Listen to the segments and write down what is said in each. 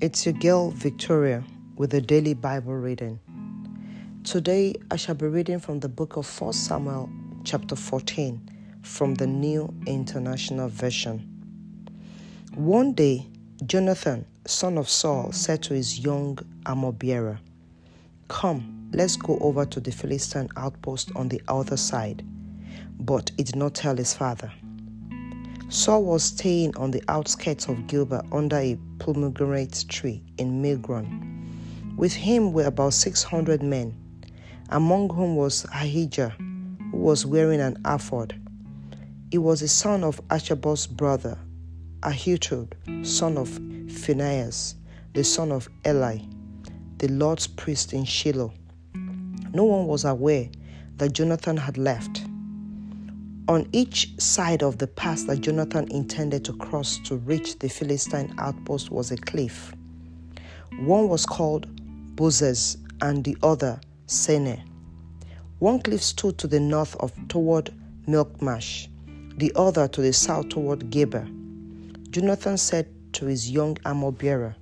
It's your girl Victoria with a daily Bible reading. Today I shall be reading from the book of 1 Samuel, chapter 14, from the New International Version. One day, Jonathan, son of Saul, said to his young armor bearer, Come, let's go over to the Philistine outpost on the other side. But he did not tell his father. Saul was staying on the outskirts of Gilboa under a pomegranate tree in Migron. With him were about 600 men, among whom was Ahijah, who was wearing an ephod. He was the son of Ichabod's brother, Ahitub, son of Phinehas, the son of Eli, the Lord's priest in Shiloh. No one was aware that Jonathan had left. On each side of the pass that Jonathan intended to cross to reach the Philistine outpost was a cliff. One was called Bozez and the other Seneh. One cliff stood to the north of toward Michmash, the other to the south toward Geba. Jonathan said to his young armor bearer,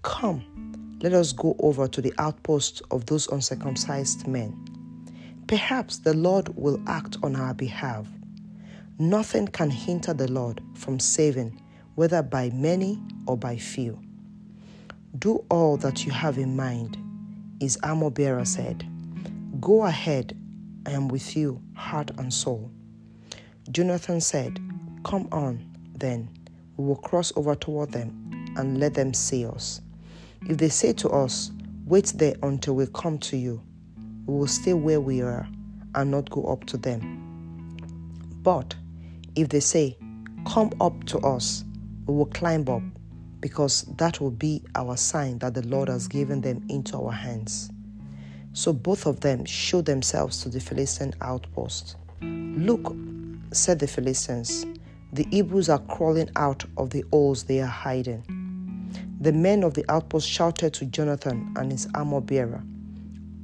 Come, let us go over to the outpost of those uncircumcised men. Perhaps the Lord will act on our behalf. Nothing can hinder the Lord from saving, whether by many or by few. Do all that you have in mind, his armor bearer said. Go ahead, I am with you, heart and soul. Jonathan said, Come on, then, we will cross over toward them and let them see us. If they say to us, Wait there until we come to you, we will stay where we are and not go up to them. But if they say, Come up to us, we will climb up, because that will be our sign that the Lord has given them into our hands. So both of them showed themselves to the Philistine outpost. Look, said the Philistines, the Hebrews are crawling out of the holes they are hiding. The men of the outpost shouted to Jonathan and his armor bearer,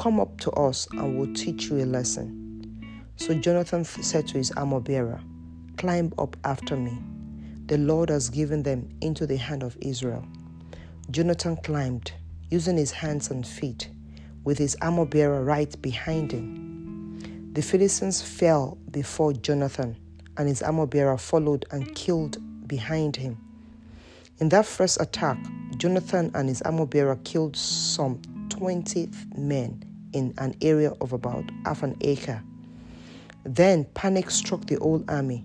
Come up to us and we'll teach you a lesson. So Jonathan said to his armor bearer, Climb up after me. The Lord has given them into the hand of Israel. Jonathan climbed, using his hands and feet, with his armor bearer right behind him. The Philistines fell before Jonathan, and his armor bearer followed and killed behind him. In that first attack, Jonathan and his armor bearer killed some 20 men in an area of about half an acre. Then panic struck the whole army,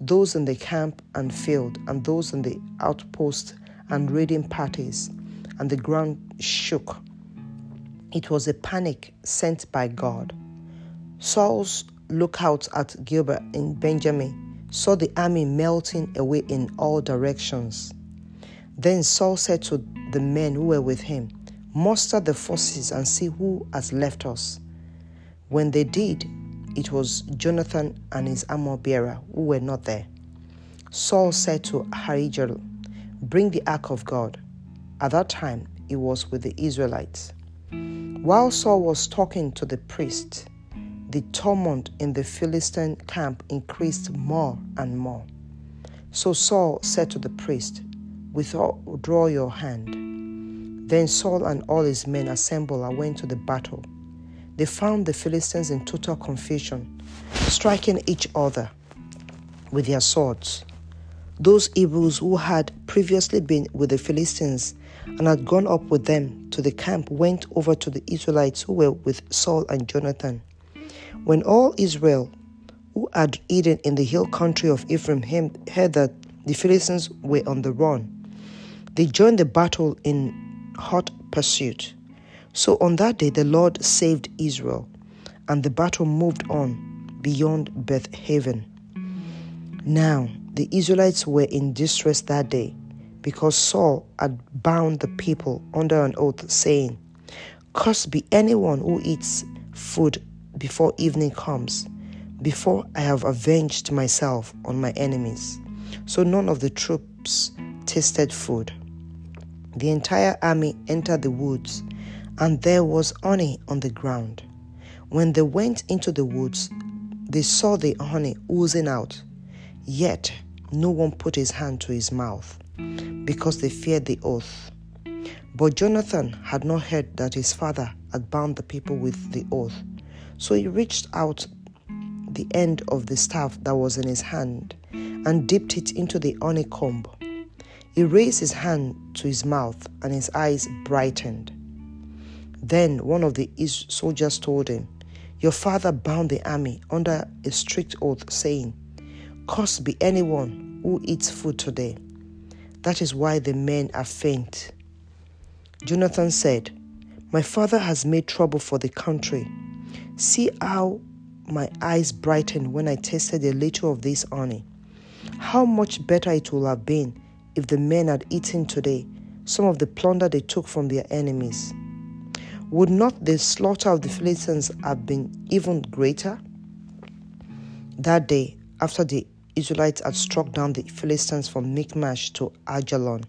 those in the camp and field, and those in the outpost and raiding parties, and the ground shook. It was a panic sent by God. Saul's lookout at Gilboa in Benjamin saw the army melting away in all directions. Then Saul said to the men who were with him, Muster the forces and see who has left us. When they did, it was Jonathan and his armor bearer who were not there. Saul said to Ahijah, Bring the ark of God. At that time, it was with the Israelites. While Saul was talking to the priest, the tumult in the Philistine camp increased more and more. So Saul said to the priest, Withdraw your hand. Then Saul and all his men assembled and went to the battle. They found the Philistines in total confusion, striking each other with their swords. Those Hebrews who had previously been with the Philistines and had gone up with them to the camp went over to the Israelites who were with Saul and Jonathan. When all Israel who had eaten in the hill country of Ephraim heard that the Philistines were on the run, they joined the battle in hot pursuit. So on that day, the Lord saved Israel, and the battle moved on beyond Beth Aven. Now, the Israelites were in distress that day because Saul had bound the people under an oath, saying, Cursed be anyone who eats food before evening comes, before I have avenged myself on my enemies. So none of the troops tasted food. The entire army entered the woods and there was honey on the ground. When they went into the woods, they saw the honey oozing out, yet no one put his hand to his mouth. because they feared the oath. But Jonathan had not heard that his father had bound the people with the oath. So he reached out the end of the staff that was in his hand and dipped it into the honeycomb. He raised his hand to his mouth and his eyes brightened. Then one of the soldiers told him, Your father bound the army under a strict oath, saying, Cursed be anyone who eats food today. That is why the men are faint. Jonathan said, My father has made trouble for the country. See how my eyes brightened when I tasted a little of this honey. How much better it would have been if the men had eaten today some of the plunder they took from their enemies. Would not the slaughter of the Philistines have been even greater? That day, after the Israelites had struck down the Philistines from Michmash to Aijalon,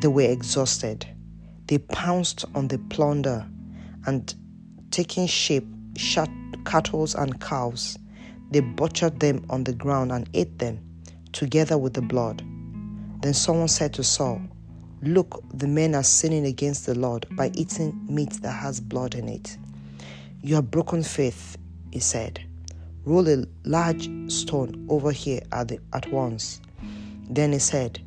they were exhausted. They pounced on the plunder and, taking sheep, shot cattle, and cows, they butchered them on the ground and ate them, together with the blood. Then someone said to Saul, Look, the men are sinning against the Lord by eating meat that has blood in it. You have broken faith, he said. Roll a large stone over here at, the, at once. Then he said,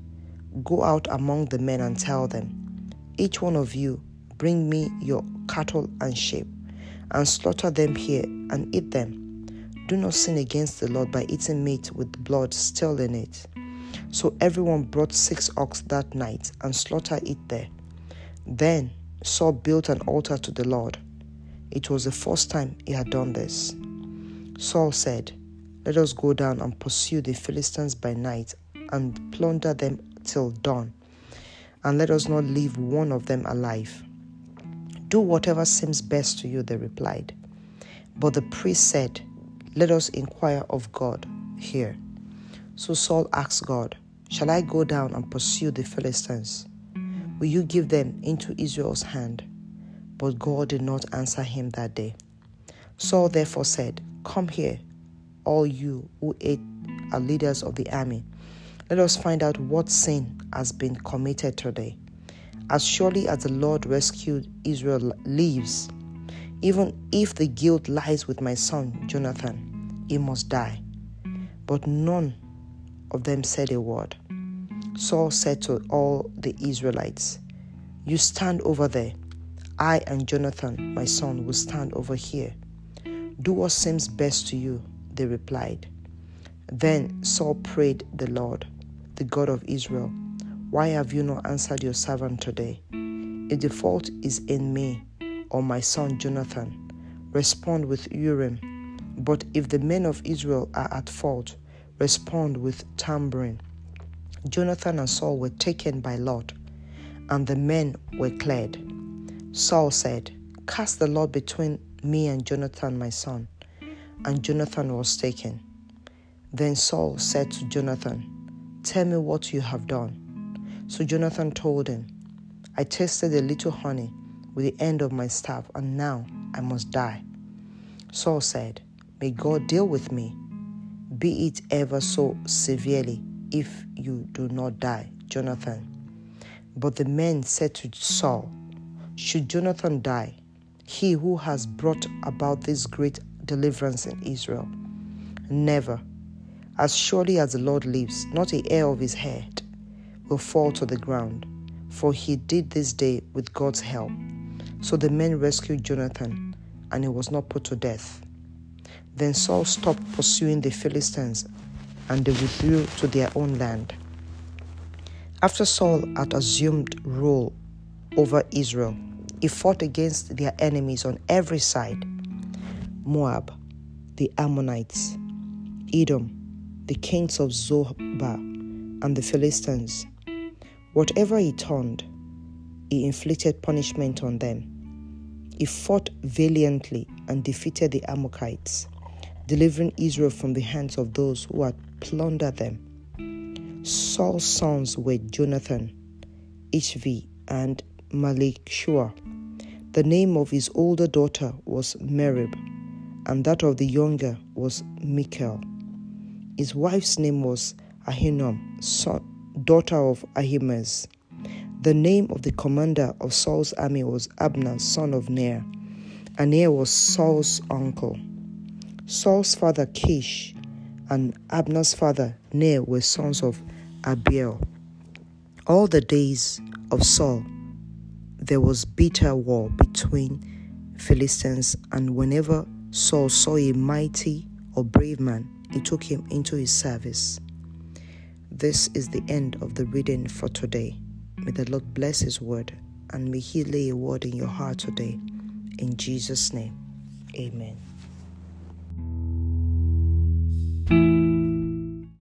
Go out among the men and tell them, Each one of you bring me your cattle and sheep, and slaughter them here and eat them. Do not sin against the Lord by eating meat with blood still in it. So everyone brought six ox that night and slaughtered it there. Then Saul built an altar to the Lord. It was the first time he had done this. Saul said, Let us go down and pursue the Philistines by night and plunder them till dawn, and let us not leave one of them alive. Do whatever seems best to you, they replied. But the priest said, Let us inquire of God here. So Saul asked God, Shall I go down and pursue the Philistines? Will you give them into Israel's hand? But God did not answer him that day. Saul therefore said, Come here, all you who are leaders of the army. Let us find out what sin has been committed today. As surely as the Lord rescued Israel lives, even if the guilt lies with my son Jonathan, he must die. But none of them said a word. Saul said to all the Israelites, You stand over there. I and Jonathan, my son, will stand over here. Do what seems best to you, they replied. Then Saul prayed the Lord, the God of Israel, Why have you not answered your servant today? If the fault is in me or my son Jonathan, respond with Urim. But if the men of Israel are at fault, respond with Thummim. Jonathan and Saul were taken by Lot, and the men were cleared. Saul said, Cast the lot between me and Jonathan, my son. And Jonathan was taken. Then Saul said to Jonathan, Tell me what you have done. So Jonathan told him, I tasted a little honey with the end of my staff, and now I must die. Saul said, May God deal with me, be it ever so severely, if you do not die, Jonathan. But the men said to Saul, Should Jonathan die, he who has brought about this great deliverance in Israel. Never, as surely as the Lord lives, not a hair of his head will fall to the ground, for he did this day with God's help. So the men rescued Jonathan, and he was not put to death. Then Saul stopped pursuing the Philistines, and they withdrew to their own land. After Saul had assumed rule over Israel, he fought against their enemies on every side Moab, the Ammonites, Edom, the kings of Zobah, and the Philistines. Whatever he turned, he inflicted punishment on them. He fought valiantly and defeated the Amalekites, delivering Israel from the hands of those who had plundered them. Saul's sons were Jonathan, Ishvi, and Malki-Shua. The name of his older daughter was Merab, and that of the younger was Michal. His wife's name was Ahinoam, son, daughter of Ahimaaz. The name of the commander of Saul's army was Abner, son of Ner, and Ner was Saul's uncle. Saul's father Kish and Abner's father Ner were sons of Abiel. All the days of Saul, there was bitter war between Philistines, and whenever Saul saw a mighty or brave man, he took him into his service. This is the end of the reading for today. May the Lord bless His word and may He lay a word in your heart today. In Jesus' name, amen thank you